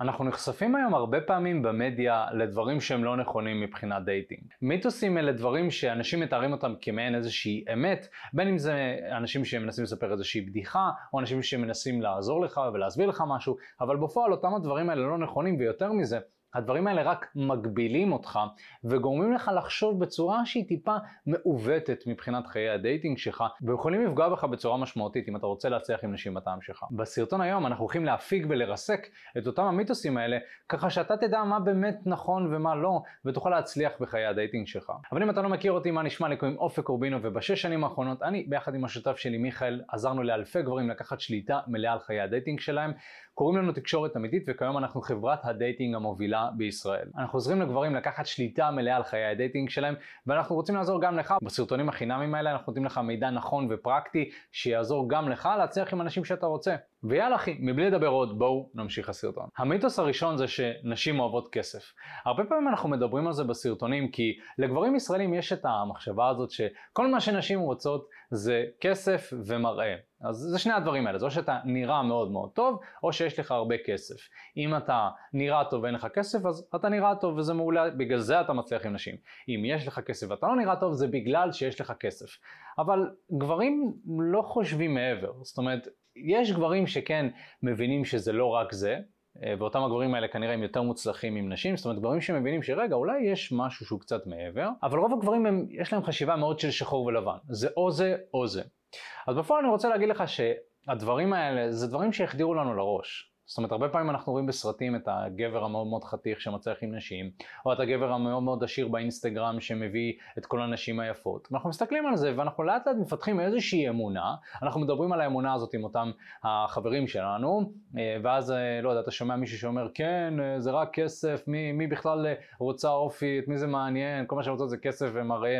אנחנו נחשפים היום הרבה פעמים במדיה לדברים שהם לא נכונים מבחינת dating. מיתוסים אלה דברים שאנשים מתארים אותם כמעין איזושהי אמת, בין אם זה אנשים שמנסים לספר איזושהי בדיחה, או אנשים שמנסים לעזור לך ולהסביר לך משהו, אבל בפועל אותם הדברים האלה לא נכונים, ויותר מזה, הדברים האלה רק מגבילים אותך וגורמים לך לחשוב בצורה שהיא טיפה מעוותת מבחינת חיי ה dating שלך ויכולים לפגוע בך בצורה משמעותית אם אתה רוצה להצליח עם נשים בטעם שלך. בסרטון היום אנחנו הולכים להפיג ולרסק את אותם המיתוסים האלה ככה שאתה תדע מה באמת נכון ומה לא ותוכל להצליח בחיי ה dating שלך. אבל אם אתה לא מכיר אותי מה נשמע לי קוראים אופק אורבינו ובשש שנים האחרונות אני ביחד עם השותף שלי מיכאל עזרנו לאלפי גברים לקחת שליטה מלאה על חיי ה dating שלהם. קוראים לנו תקשורת אמיתית וכיום אנחנו חברת ה dating המובילה בישראל. אנחנו עוזרים לגברים לקחת שליטה מלאה על חיי ה dating שלהם, ואנחנו רוצים לעזור גם לך. בסרטונים החינמים האלה אנחנו נותנים לך מידע נכון ופרקטי, שיעזור גם לך להצליח עם אנשים שאתה רוצה. ויאללה אחי, מבלי לדבר עוד, בואו נמשיך הסרטון. המיתוס הראשון זה שנשים אוהבות כסף. הרבה פעמים אנחנו מדברים על זה בסרטונים, כי לגברים ישראלים יש את המחשבה הזאת שכל מה שנשים רוצות זה כסף ומראה. אז זה שני הדברים האלה, זה או שאתה נראה מאוד מאוד טוב, או שיש לך הרבה כסף. אם אתה נראה טוב ואין לך כסף, אז אתה נראה טוב וזה מעולה, בגלל זה אתה מצליח עם נשים. אם יש לך כסף ואתה לא נראה טוב, זה בגלל שיש לך כסף. אבל גברים לא חושבים מעבר, זאת אומרת, יש גברים שכן מבינים שזה לא רק זה, אה, ואותם הגברים האלה כנראה הם יותר מוצלחים עם נשים, זאת אומרת גברים שמבינים שרגע אולי יש משהו שהוא קצת מעבר, אבל רוב הגברים הם, יש להם חשיבה מאוד של שחור ולבן, זה או זה או זה. אז בפועל אני רוצה להגיד לך שהדברים האלה זה דברים שהחדירו לנו לראש. זאת אומרת, הרבה פעמים אנחנו רואים בסרטים את הגבר המאוד מאוד חתיך שמצליח עם נשים, או את הגבר המאוד מאוד עשיר באינסטגרם שמביא את כל הנשים היפות. ואנחנו מסתכלים על זה ואנחנו לאט לאט מפתחים איזושהי אמונה, אנחנו מדברים על האמונה הזאת עם אותם החברים שלנו, אה, ואז, אה, לא יודע, אתה שומע מישהו שאומר, כן, אה, זה רק כסף, מי, מי בכלל רוצה אופי, את מי זה מעניין, כל מה שרוצות זה כסף ומראה,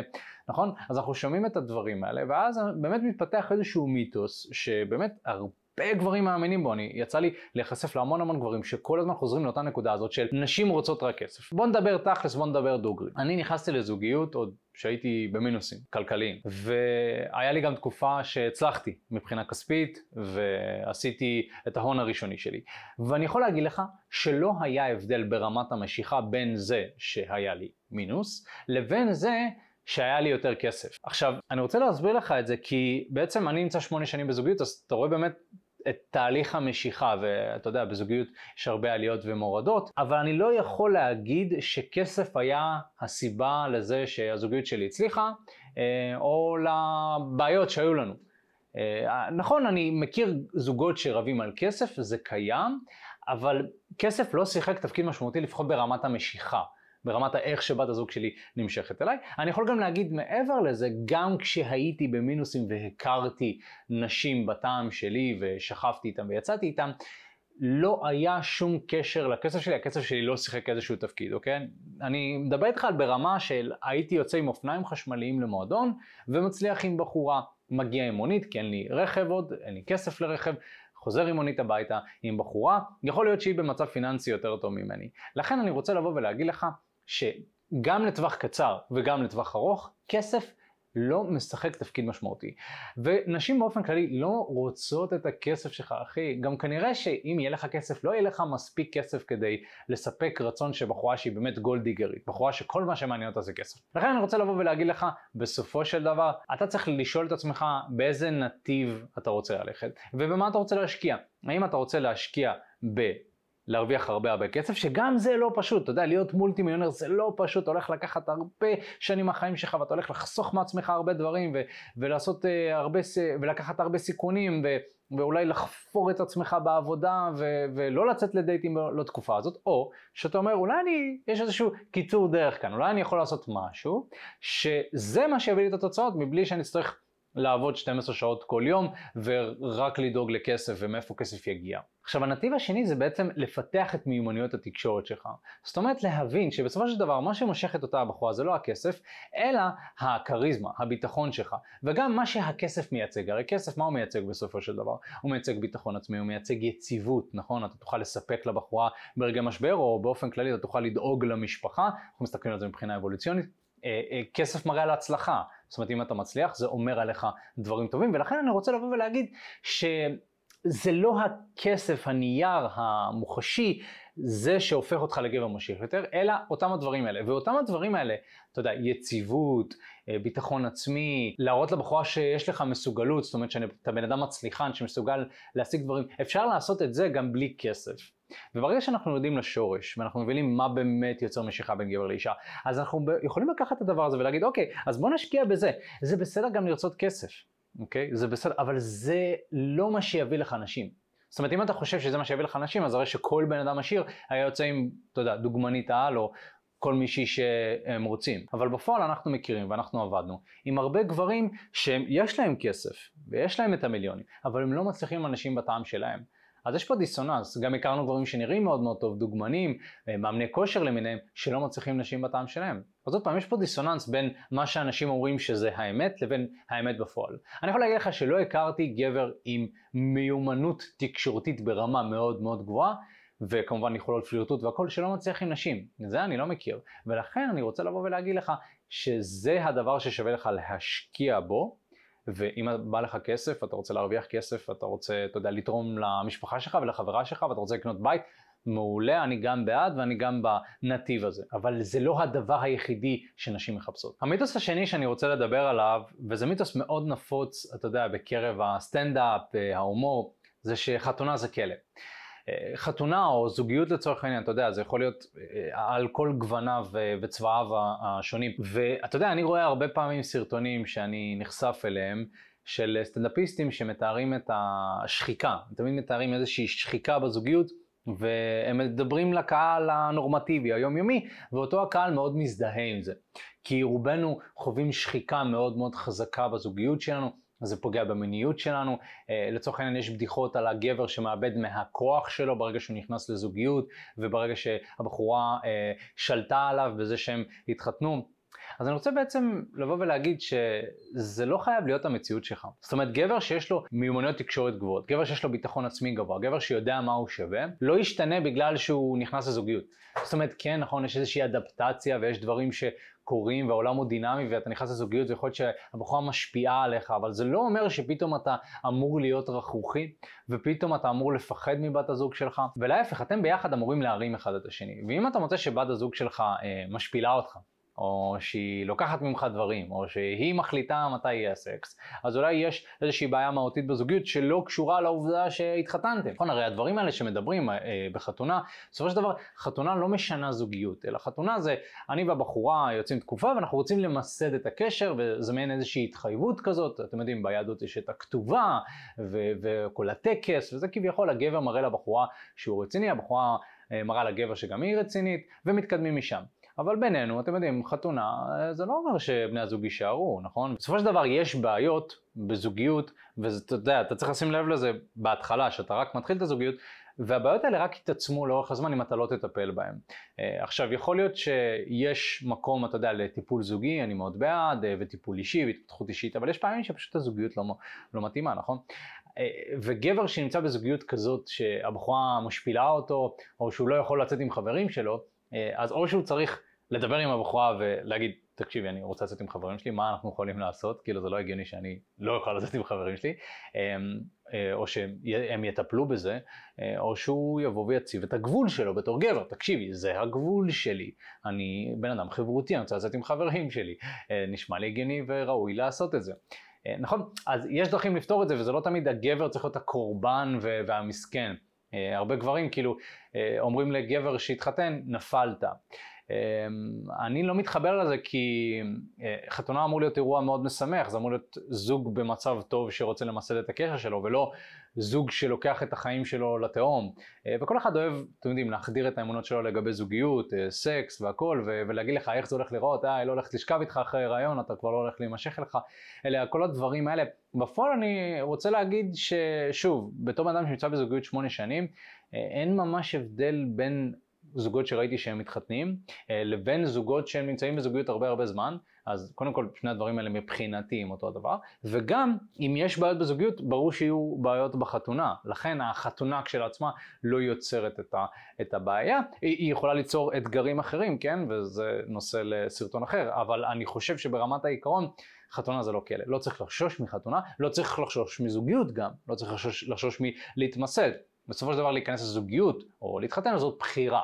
נכון? אז אנחנו שומעים את הדברים האלה, ואז באמת מתפתח איזשהו מיתוס, שבאמת הרבה... הרבה גברים מאמינים בו, אני, יצא לי להיחשף להמון המון גברים שכל הזמן חוזרים לאותה נקודה הזאת של נשים רוצות רק כסף. בוא נדבר תכלס, בוא נדבר דוגרי. אני נכנסתי לזוגיות עוד שהייתי במינוסים כלכליים, והיה לי גם תקופה שהצלחתי מבחינה כספית, ועשיתי את ההון הראשוני שלי. ואני יכול להגיד לך שלא היה הבדל ברמת המשיכה בין זה שהיה לי מינוס, לבין זה שהיה לי יותר כסף. עכשיו, אני רוצה להסביר לך את זה כי בעצם אני נמצא שמונה שנים בזוגיות, אז אתה רואה באמת את תהליך המשיכה, ואתה יודע, בזוגיות יש הרבה עליות ומורדות, אבל אני לא יכול להגיד שכסף היה הסיבה לזה שהזוגיות שלי הצליחה, אה, או לבעיות שהיו לנו. אה, נכון, אני מכיר זוגות שרבים על כסף, זה קיים, אבל כסף לא שיחק תפקיד משמעותי לפחות ברמת המשיכה. ברמת האיך שבת הזוג שלי נמשכת אליי. אני יכול גם להגיד מעבר לזה, גם כשהייתי במינוסים והכרתי נשים בטעם שלי ושכבתי איתם ויצאתי איתם, לא היה שום קשר לכסף שלי, הכסף שלי לא שיחק איזשהו תפקיד, אוקיי? אני מדבר איתך על ברמה של הייתי יוצא עם אופניים חשמליים למועדון ומצליח עם בחורה, מגיע עם מונית כי אין לי רכב עוד, אין לי כסף לרכב, חוזר עם מונית הביתה עם בחורה, יכול להיות שהיא במצב פיננסי יותר טוב ממני. לכן אני רוצה לבוא ולהגיד לך שגם לטווח קצר וגם לטווח ארוך, כסף לא משחק תפקיד משמעותי. ונשים באופן כללי לא רוצות את הכסף שלך, אחי. גם כנראה שאם יהיה לך כסף, לא יהיה לך מספיק כסף כדי לספק רצון של בחורה שהיא באמת גולדיגרית, בחורה שכל מה שמעניין אותה זה כסף. לכן אני רוצה לבוא ולהגיד לך, בסופו של דבר, אתה צריך לשאול את עצמך באיזה נתיב אתה רוצה ללכת, ובמה אתה רוצה להשקיע. האם אתה רוצה להשקיע ב... להרוויח הרבה הרבה כסף, שגם זה לא פשוט, אתה יודע, להיות מולטי מיליונר זה לא פשוט, אתה הולך לקחת הרבה שנים מהחיים שלך ואתה הולך לחסוך מעצמך הרבה דברים ו- ולעשות uh, הרבה, ולקחת הרבה סיכונים ו- ואולי לחפור את עצמך בעבודה ו- ולא לצאת לדייטים לתקופה הזאת, או שאתה אומר אולי אני, יש איזשהו קיצור דרך כאן, אולי אני יכול לעשות משהו שזה מה שיביא לי את התוצאות מבלי שאני אצטרך לעבוד 12 שעות כל יום ורק לדאוג לכסף ומאיפה כסף יגיע. עכשיו הנתיב השני זה בעצם לפתח את מיומנויות התקשורת שלך. זאת אומרת להבין שבסופו של דבר מה שמושך את אותה הבחורה זה לא הכסף, אלא הכריזמה, הביטחון שלך, וגם מה שהכסף מייצג. הרי כסף מה הוא מייצג בסופו של דבר? הוא מייצג ביטחון עצמי, הוא מייצג יציבות, נכון? אתה תוכל לספק לבחורה ברגע משבר, או באופן כללי אתה תוכל לדאוג למשפחה, אנחנו מסתכלים על זה מבחינה אבולוציונית. אה, אה, כסף מראה על הצלחה, זאת אומרת אם אתה מצליח זה אומר עליך דברים טובים ולכן אני רוצה לבוא ולהגיד שזה לא הכסף, הנייר המוחשי זה שהופך אותך לגבר משיך יותר, אלא אותם הדברים האלה. ואותם הדברים האלה, אתה יודע, יציבות, אה, ביטחון עצמי, להראות לבחורה שיש לך מסוגלות, זאת אומרת שאתה בן אדם מצליחן שמסוגל להשיג דברים, אפשר לעשות את זה גם בלי כסף. וברגע שאנחנו יודעים לשורש, ואנחנו מבינים מה באמת יוצר משיכה בין גבר לאישה, אז אנחנו יכולים לקחת את הדבר הזה ולהגיד, אוקיי, אז בוא נשקיע בזה. זה בסדר גם לרצות כסף, אוקיי? זה בסדר, אבל זה לא מה שיביא לך נשים. זאת אומרת, אם אתה חושב שזה מה שיביא לך נשים, אז הרי שכל בן אדם עשיר היה יוצא עם, אתה יודע, דוגמנית העל, או כל מישהי שהם רוצים. אבל בפועל אנחנו מכירים ואנחנו עבדנו עם הרבה גברים שיש להם כסף ויש להם את המיליונים, אבל הם לא מצליחים עם אנשים בטעם שלהם. אז יש פה דיסוננס, גם הכרנו גברים שנראים מאוד מאוד טוב, דוגמנים, אה, מאמני כושר למיניהם, שלא מצליחים נשים בטעם שלהם. אז עוד פעם, יש פה דיסוננס בין מה שאנשים אומרים שזה האמת, לבין האמת בפועל. אני יכול להגיד לך שלא הכרתי גבר עם מיומנות תקשורתית ברמה מאוד מאוד גבוהה, וכמובן יכולות פלירטוט והכל, שלא מצליח עם נשים. זה אני לא מכיר. ולכן אני רוצה לבוא ולהגיד לך שזה הדבר ששווה לך להשקיע בו, ואם בא לך כסף, אתה רוצה להרוויח כסף, אתה רוצה, אתה יודע, לתרום למשפחה שלך ולחברה שלך, ואתה רוצה לקנות בית, מעולה, אני גם בעד ואני גם בנתיב הזה. אבל זה לא הדבר היחידי שנשים מחפשות. המיתוס השני שאני רוצה לדבר עליו, וזה מיתוס מאוד נפוץ, אתה יודע, בקרב הסטנדאפ, אה, ההומור, זה שחתונה זה כלא. אה, חתונה או זוגיות לצורך העניין, אתה יודע, זה יכול להיות אה, על כל גווניו וצבעיו השונים. ואתה יודע, אני רואה הרבה פעמים סרטונים שאני נחשף אליהם, של סטנדאפיסטים שמתארים את השחיקה, תמיד מתארים איזושהי שחיקה בזוגיות, והם מדברים לקהל הנורמטיבי, היומיומי, ואותו הקהל מאוד מזדהה עם זה. כי רובנו חווים שחיקה מאוד מאוד חזקה בזוגיות שלנו, זה פוגע במיניות שלנו. אה, לצורך העניין יש בדיחות על הגבר שמאבד מהכוח שלו ברגע שהוא נכנס לזוגיות, וברגע שהבחורה אה, שלטה עליו בזה שהם התחתנו. אז אני רוצה בעצם לבוא ולהגיד שזה לא חייב להיות המציאות שלך. זאת אומרת, גבר שיש לו מיומנויות תקשורת גבוהות, גבר שיש לו ביטחון עצמי גבוה, גבר שיודע מה הוא שווה, לא ישתנה בגלל שהוא נכנס לזוגיות. זאת אומרת, כן, נכון, יש איזושהי אדפטציה ויש דברים ש... קורים והעולם הוא דינמי ואתה נכנס לזוגיות ויכול להיות שהבחורה משפיעה עליך, אבל זה לא אומר שפתאום אתה אמור להיות רכרוכי ופתאום אתה אמור לפחד מבת הזוג שלך, ולהפך, אתם ביחד אמורים להרים אחד את השני. ואם אתה מוצא שבת הזוג שלך אה, משפילה אותך, או שהיא לוקחת ממך דברים, או שהיא מחליטה מתי יהיה הסקס, אז אולי יש איזושהי בעיה מהותית בזוגיות שלא קשורה לעובדה שהתחתנתם. נכון, הרי הדברים האלה שמדברים אה, בחתונה, בסופו של דבר חתונה לא משנה זוגיות, אלא חתונה זה אני והבחורה יוצאים תקופה ואנחנו רוצים למסד את הקשר, וזה מעין איזושהי התחייבות כזאת, אתם יודעים, ביהדות יש את הכתובה ו- וכל הטקס, וזה כביכול הגבר מראה לבחורה שהוא רציני, הבחורה אה, מראה לגבר שגם היא רצינית, ומתקדמים משם. אבל בינינו, אתם יודעים, חתונה, זה לא אומר שבני הזוג יישארו, נכון? בסופו של דבר יש בעיות בזוגיות, ואתה יודע, אתה צריך לשים לב לזה בהתחלה, שאתה רק מתחיל את הזוגיות, והבעיות האלה רק יתעצמו לאורך הזמן אם אתה לא תטפל בהן. אה, עכשיו, יכול להיות שיש מקום, אתה יודע, לטיפול זוגי, אני מאוד בעד, אה, וטיפול אישי והתפתחות אישית, אבל יש פעמים שפשוט הזוגיות לא, לא מתאימה, נכון? אה, וגבר שנמצא בזוגיות כזאת שהבחורה משפילה אותו, או שהוא לא יכול לצאת עם חברים שלו, אז או שהוא צריך לדבר עם הבחורה ולהגיד, תקשיבי, אני רוצה לצאת עם חברים שלי, מה אנחנו יכולים לעשות? כאילו זה לא הגיוני שאני לא אוכל לצאת עם חברים שלי, אמ, אה, או שהם יטפלו בזה, אה, או שהוא יבוא ויציב את הגבול שלו בתור גבר. תקשיבי, זה הגבול שלי. אני בן אדם חברותי, אני רוצה לצאת עם חברים שלי. אה, נשמע לי הגיוני וראוי לעשות את זה. נכון? אז יש דרכים לפתור את זה, וזה לא תמיד הגבר צריך להיות הקורבן והמסכן. הרבה גברים כאילו אומרים לגבר שהתחתן, נפלת. אמ, אני לא מתחבר לזה כי אה, חתונה אמור להיות אירוע מאוד משמח, זה אמור להיות זוג במצב טוב שרוצה למסד את הקשר שלו, ולא זוג שלוקח את החיים שלו לתהום. אה, וכל אחד אוהב, אתם יודעים, להחדיר את האמונות שלו לגבי זוגיות, אה, סקס והכל, ולהגיד לך איך זה הולך לראות, אה, היא לא הולכת לשכב איתך אחרי הריון, אתה כבר לא הולך להימשך אליך, אלה כל הדברים האלה. בפועל אני רוצה להגיד ששוב, בתור אדם שנמצא בזוגיות שמונה שנים, אין ממש הבדל בין זוגות שראיתי שהם מתחתנים, אה, לבין זוגות שהם נמצאים בזוגיות הרבה הרבה זמן, אז קודם כל שני הדברים האלה מבחינתי הם אותו הדבר, וגם אם יש בעיות בזוגיות, ברור שיהיו בעיות בחתונה, לכן החתונה כשלעצמה לא יוצרת את, ה, את הבעיה, היא, היא יכולה ליצור אתגרים אחרים, כן, וזה נושא לסרטון אחר, אבל אני חושב שברמת העיקרון, חתונה זה לא כלא, לא צריך לחשוש מחתונה, לא צריך לחשוש מזוגיות גם, לא צריך לחשוש, לחשוש מלהתמסד. בסופו של דבר להיכנס לזוגיות או להתחתן זאת בחירה.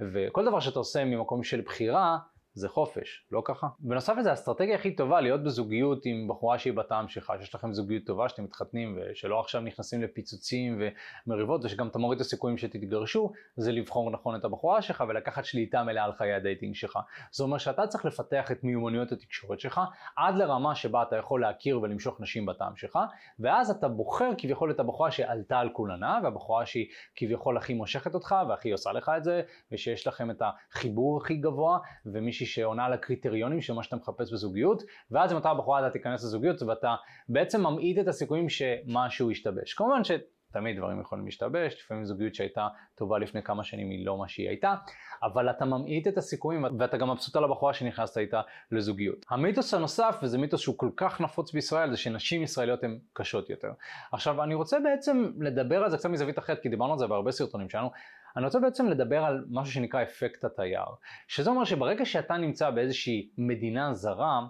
וכל דבר שאתה עושה ממקום של בחירה, זה חופש, לא ככה? בנוסף לזה, האסטרטגיה הכי טובה להיות בזוגיות עם בחורה שהיא בטעם שלך, שיש לכם זוגיות טובה, שאתם מתחתנים ושלא עכשיו נכנסים לפיצוצים ומריבות ושגם אתה מוריד את הסיכויים שתתגרשו, זה לבחור נכון את הבחורה שלך ולקחת שליטה מלאה על חיי ה dating שלך. זה אומר שאתה צריך לפתח את מיומנויות התקשורת שלך עד לרמה שבה אתה יכול להכיר ולמשוך נשים בטעם שלך, ואז אתה בוחר כביכול את הבחורה שעלתה על כולנה והבחורה שהיא כביכול הכי מושכת אותך והכי עושה לך את זה ושיש לכם את החיבור הכי גבוה ומישהי שעונה לקריטריונים של מה שאתה מחפש בזוגיות, ואז אם אתה בחורה אתה תיכנס לזוגיות ואתה בעצם ממעיט את הסיכויים שמשהו ישתבש. כמובן שתמיד דברים יכולים להשתבש, לפעמים זוגיות שהייתה טובה לפני כמה שנים היא לא מה שהיא הייתה, אבל אתה ממעיט את הסיכויים ואתה גם מבסוט על הבחורה שנכנסת איתה לזוגיות. המיתוס הנוסף, וזה מיתוס שהוא כל כך נפוץ בישראל, זה שנשים ישראליות הן קשות יותר. עכשיו אני רוצה בעצם לדבר על זה קצת מזווית אחרת, כי דיברנו על זה בהרבה סרטונים שלנו. אני רוצה בעצם לדבר על משהו שנקרא אפקט התייר, שזה אומר שברגע שאתה נמצא באיזושהי מדינה זרה,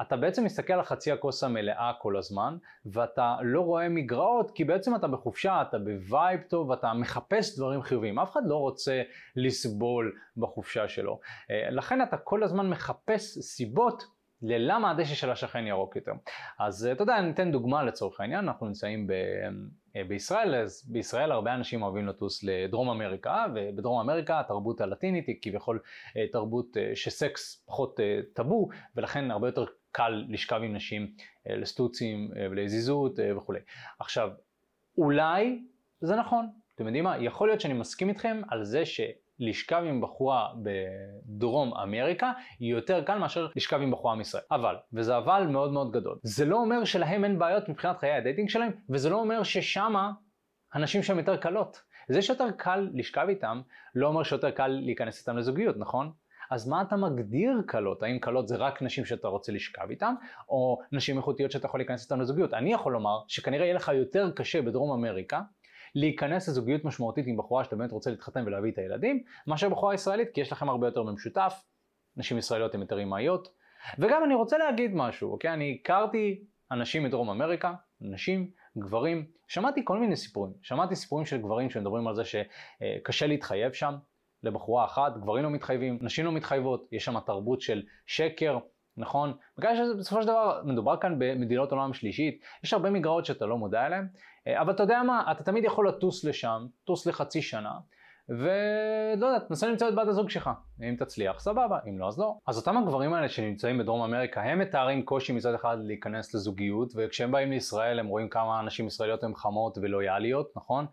אתה בעצם מסתכל על חצי הכוס המלאה כל הזמן, ואתה לא רואה מגרעות, כי בעצם אתה בחופשה, אתה ב vibe טוב, אתה מחפש דברים חיוביים. אף אחד לא רוצה לסבול בחופשה שלו. אה, לכן אתה כל הזמן מחפש סיבות ללמה הדשא של השכן ירוק יותר. אז אה, אתה יודע, אני אתן דוגמה לצורך העניין, אנחנו נמצאים ב... אה, בישראל, אז בישראל הרבה אנשים אוהבים לטוס לדרום אמריקה, ובדרום אמריקה התרבות הלטינית היא כביכול אה, תרבות שסקס פחות טאבו, ולכן הרבה יותר קל לשכב עם נשים לסטוצים ולזיזות וכולי. עכשיו, אולי זה נכון, אתם יודעים מה? יכול להיות שאני מסכים איתכם על זה ש... לשכב עם בחורה בדרום אמריקה היא יותר קל מאשר לשכב עם בחורה מישראל. אבל, וזה אבל מאוד מאוד גדול, זה לא אומר שלהם אין בעיות מבחינת חיי ה dating שלהם, וזה לא אומר ששמה הנשים שם יותר קלות. זה שיותר קל לשכב איתם, לא אומר שיותר קל להיכנס איתם לזוגיות, נכון? אז מה אתה מגדיר קלות? האם קלות זה רק נשים שאתה רוצה לשכב איתן, או נשים איכותיות שאתה יכול להיכנס איתן לזוגיות? אני יכול לומר שכנראה יהיה לך יותר קשה בדרום אמריקה להיכנס לזוגיות משמעותית עם בחורה שאתה באמת רוצה להתחתן ולהביא את הילדים, מאשר בחורה ישראלית, כי יש לכם הרבה יותר במשותף, נשים ישראליות הן יותר אימהיות. וגם אני רוצה להגיד משהו, אוקיי? אני הכרתי אנשים מדרום אמריקה, נשים, גברים, שמעתי כל מיני סיפורים. שמעתי סיפורים של גברים שמדברים על זה שקשה להתחייב שם לבחורה אחת, גברים לא מתחייבים, נשים לא מתחייבות, יש שם תרבות של שקר, נכון? בגלל שבסופו של דבר מדובר כאן במדינות עולם שלישית, יש הרבה מגרעות שאתה לא מודע אליהן, אה, אבל אתה יודע מה, אתה תמיד יכול לטוס לשם, טוס לחצי שנה, ולא יודע, תנסה למצוא את בת הזוג שלך. אם תצליח, סבבה, אם לא, אז לא. אז אותם הגברים האלה שנמצאים בדרום אמריקה, הם מתארים קושי מצד אחד להיכנס לזוגיות, וכשהם באים לישראל הם רואים כמה נשים ישראליות הן חמות ולויאליות, נכון?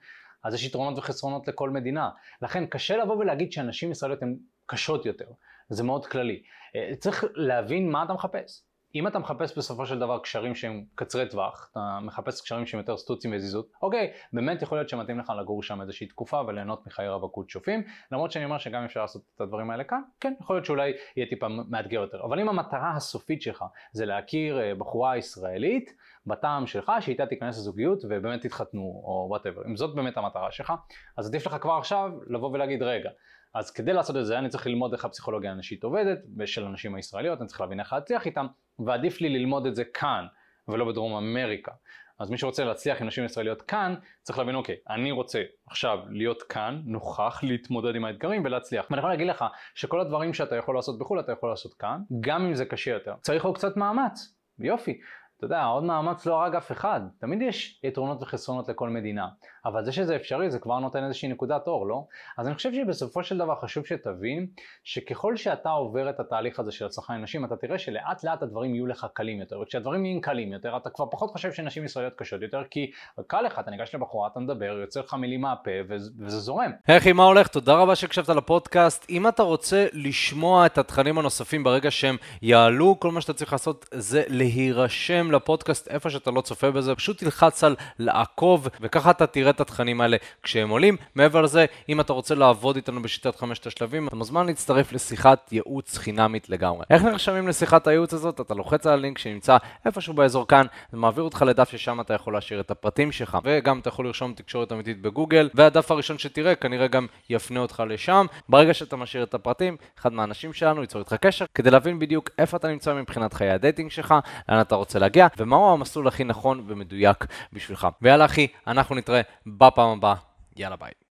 אז יש יתרונות וחסרונות לכל מדינה. לכן קשה לבוא ולהגיד שנשים ישראליות הן קשות יותר. זה מאוד כללי. אה, צריך להבין מה אתה מחפש. אם אתה מחפש בסופו של דבר קשרים שהם קצרי טווח, אתה מחפש קשרים שהם יותר סטוצים וזיזות, אוקיי, באמת יכול להיות שמתאים לך לגור שם איזושהי תקופה וליהנות מחיי רווקות שופים, למרות שאני אומר שגם אפשר לעשות את הדברים האלה כאן, כן, יכול להיות שאולי יהיה טיפה מאתגר יותר, אבל אם המטרה הסופית שלך זה להכיר אה, בחורה ישראלית, בטעם שלך, שאיתה תיכנס לזוגיות ובאמת תתחתנו, או וואטאבר, אם זאת באמת המטרה שלך, אז עדיף לך כבר עכשיו לבוא ולהגיד, רגע, אז כדי לעשות את זה אני צריך ללמוד איך הפסיכולוגיה הנשית עובדת, ושל הנשים הישראליות, אני צריך להבין איך להצליח איתם, ועדיף לי ללמוד את זה כאן, ולא בדרום אמריקה. אז מי שרוצה להצליח עם נשים ישראליות כאן, צריך להבין, אוקיי, אני רוצה עכשיו להיות כאן, נוכח, להתמודד עם האתגרים ולהצליח. ואני יכול להגיד לך שכל הדברים שאתה יכול לעשות בחו"ל, אתה יכול לעשות כאן, גם אם זה קשה יותר. צריך עוד קצת מאמץ, יופי. אתה יודע, עוד מאמץ לא הרג אף אחד. תמיד יש יתרונות וחסרונות לכל מדינה. אבל זה שזה אפשרי זה כבר נותן איזושהי נקודת אור, לא? אז אני חושב שבסופו של דבר חשוב שתבין שככל שאתה עובר את התהליך הזה של הצלחה עם נשים, אתה תראה שלאט לאט הדברים יהיו לך קלים יותר. וכשהדברים יהיו קלים יותר, אתה כבר פחות חושב שנשים ישראליות קשות יותר, כי קל לך, אתה ניגש לבחורה, אתה מדבר, יוצא לך מילים מהפה, וזה זורם. אחי, מה הולך? תודה רבה שהקשבת לפודקאסט. אם אתה רוצה לשמוע את התכנים הנוספים ברגע שהם יעלו, כל מה שאתה צריך לעשות זה להירשם לפודקאסט איפה שאתה לא צופה בזה, פשוט תלחץ על לעקוב, וככה אתה תראה את התכנים האלה כשהם עולים. מעבר לזה, אם אתה רוצה לעבוד איתנו בשיטת חמשת השלבים, אתה מוזמן להצטרף לשיחת ייעוץ חינמית לגמרי. איך נרשמים לשיחת הייעוץ הזאת? אתה לוחץ על הלינק שנמצא איפשהו באזור כאן, זה מעביר אותך לדף ששם אתה יכול להשאיר את הפרטים שלך, וגם אתה יכול לרשום תקשורת אמיתית בגוגל, והדף הראשון שתראה כנראה גם יפנה אותך לשם. ברגע שאתה משאיר את הפרטים, אחד מהאנשים שלנו ייצור איתך קשר, כדי להבין בדיוק איפה אתה נמצא מבחינת חיי ה dating שלך, לאן אתה רוצה להגיע, ומהו המסלול הכי נכון ומדויק בשבילך. ויאללה אחי, אנחנו נתראה בפעם הבאה. יאללה ביי.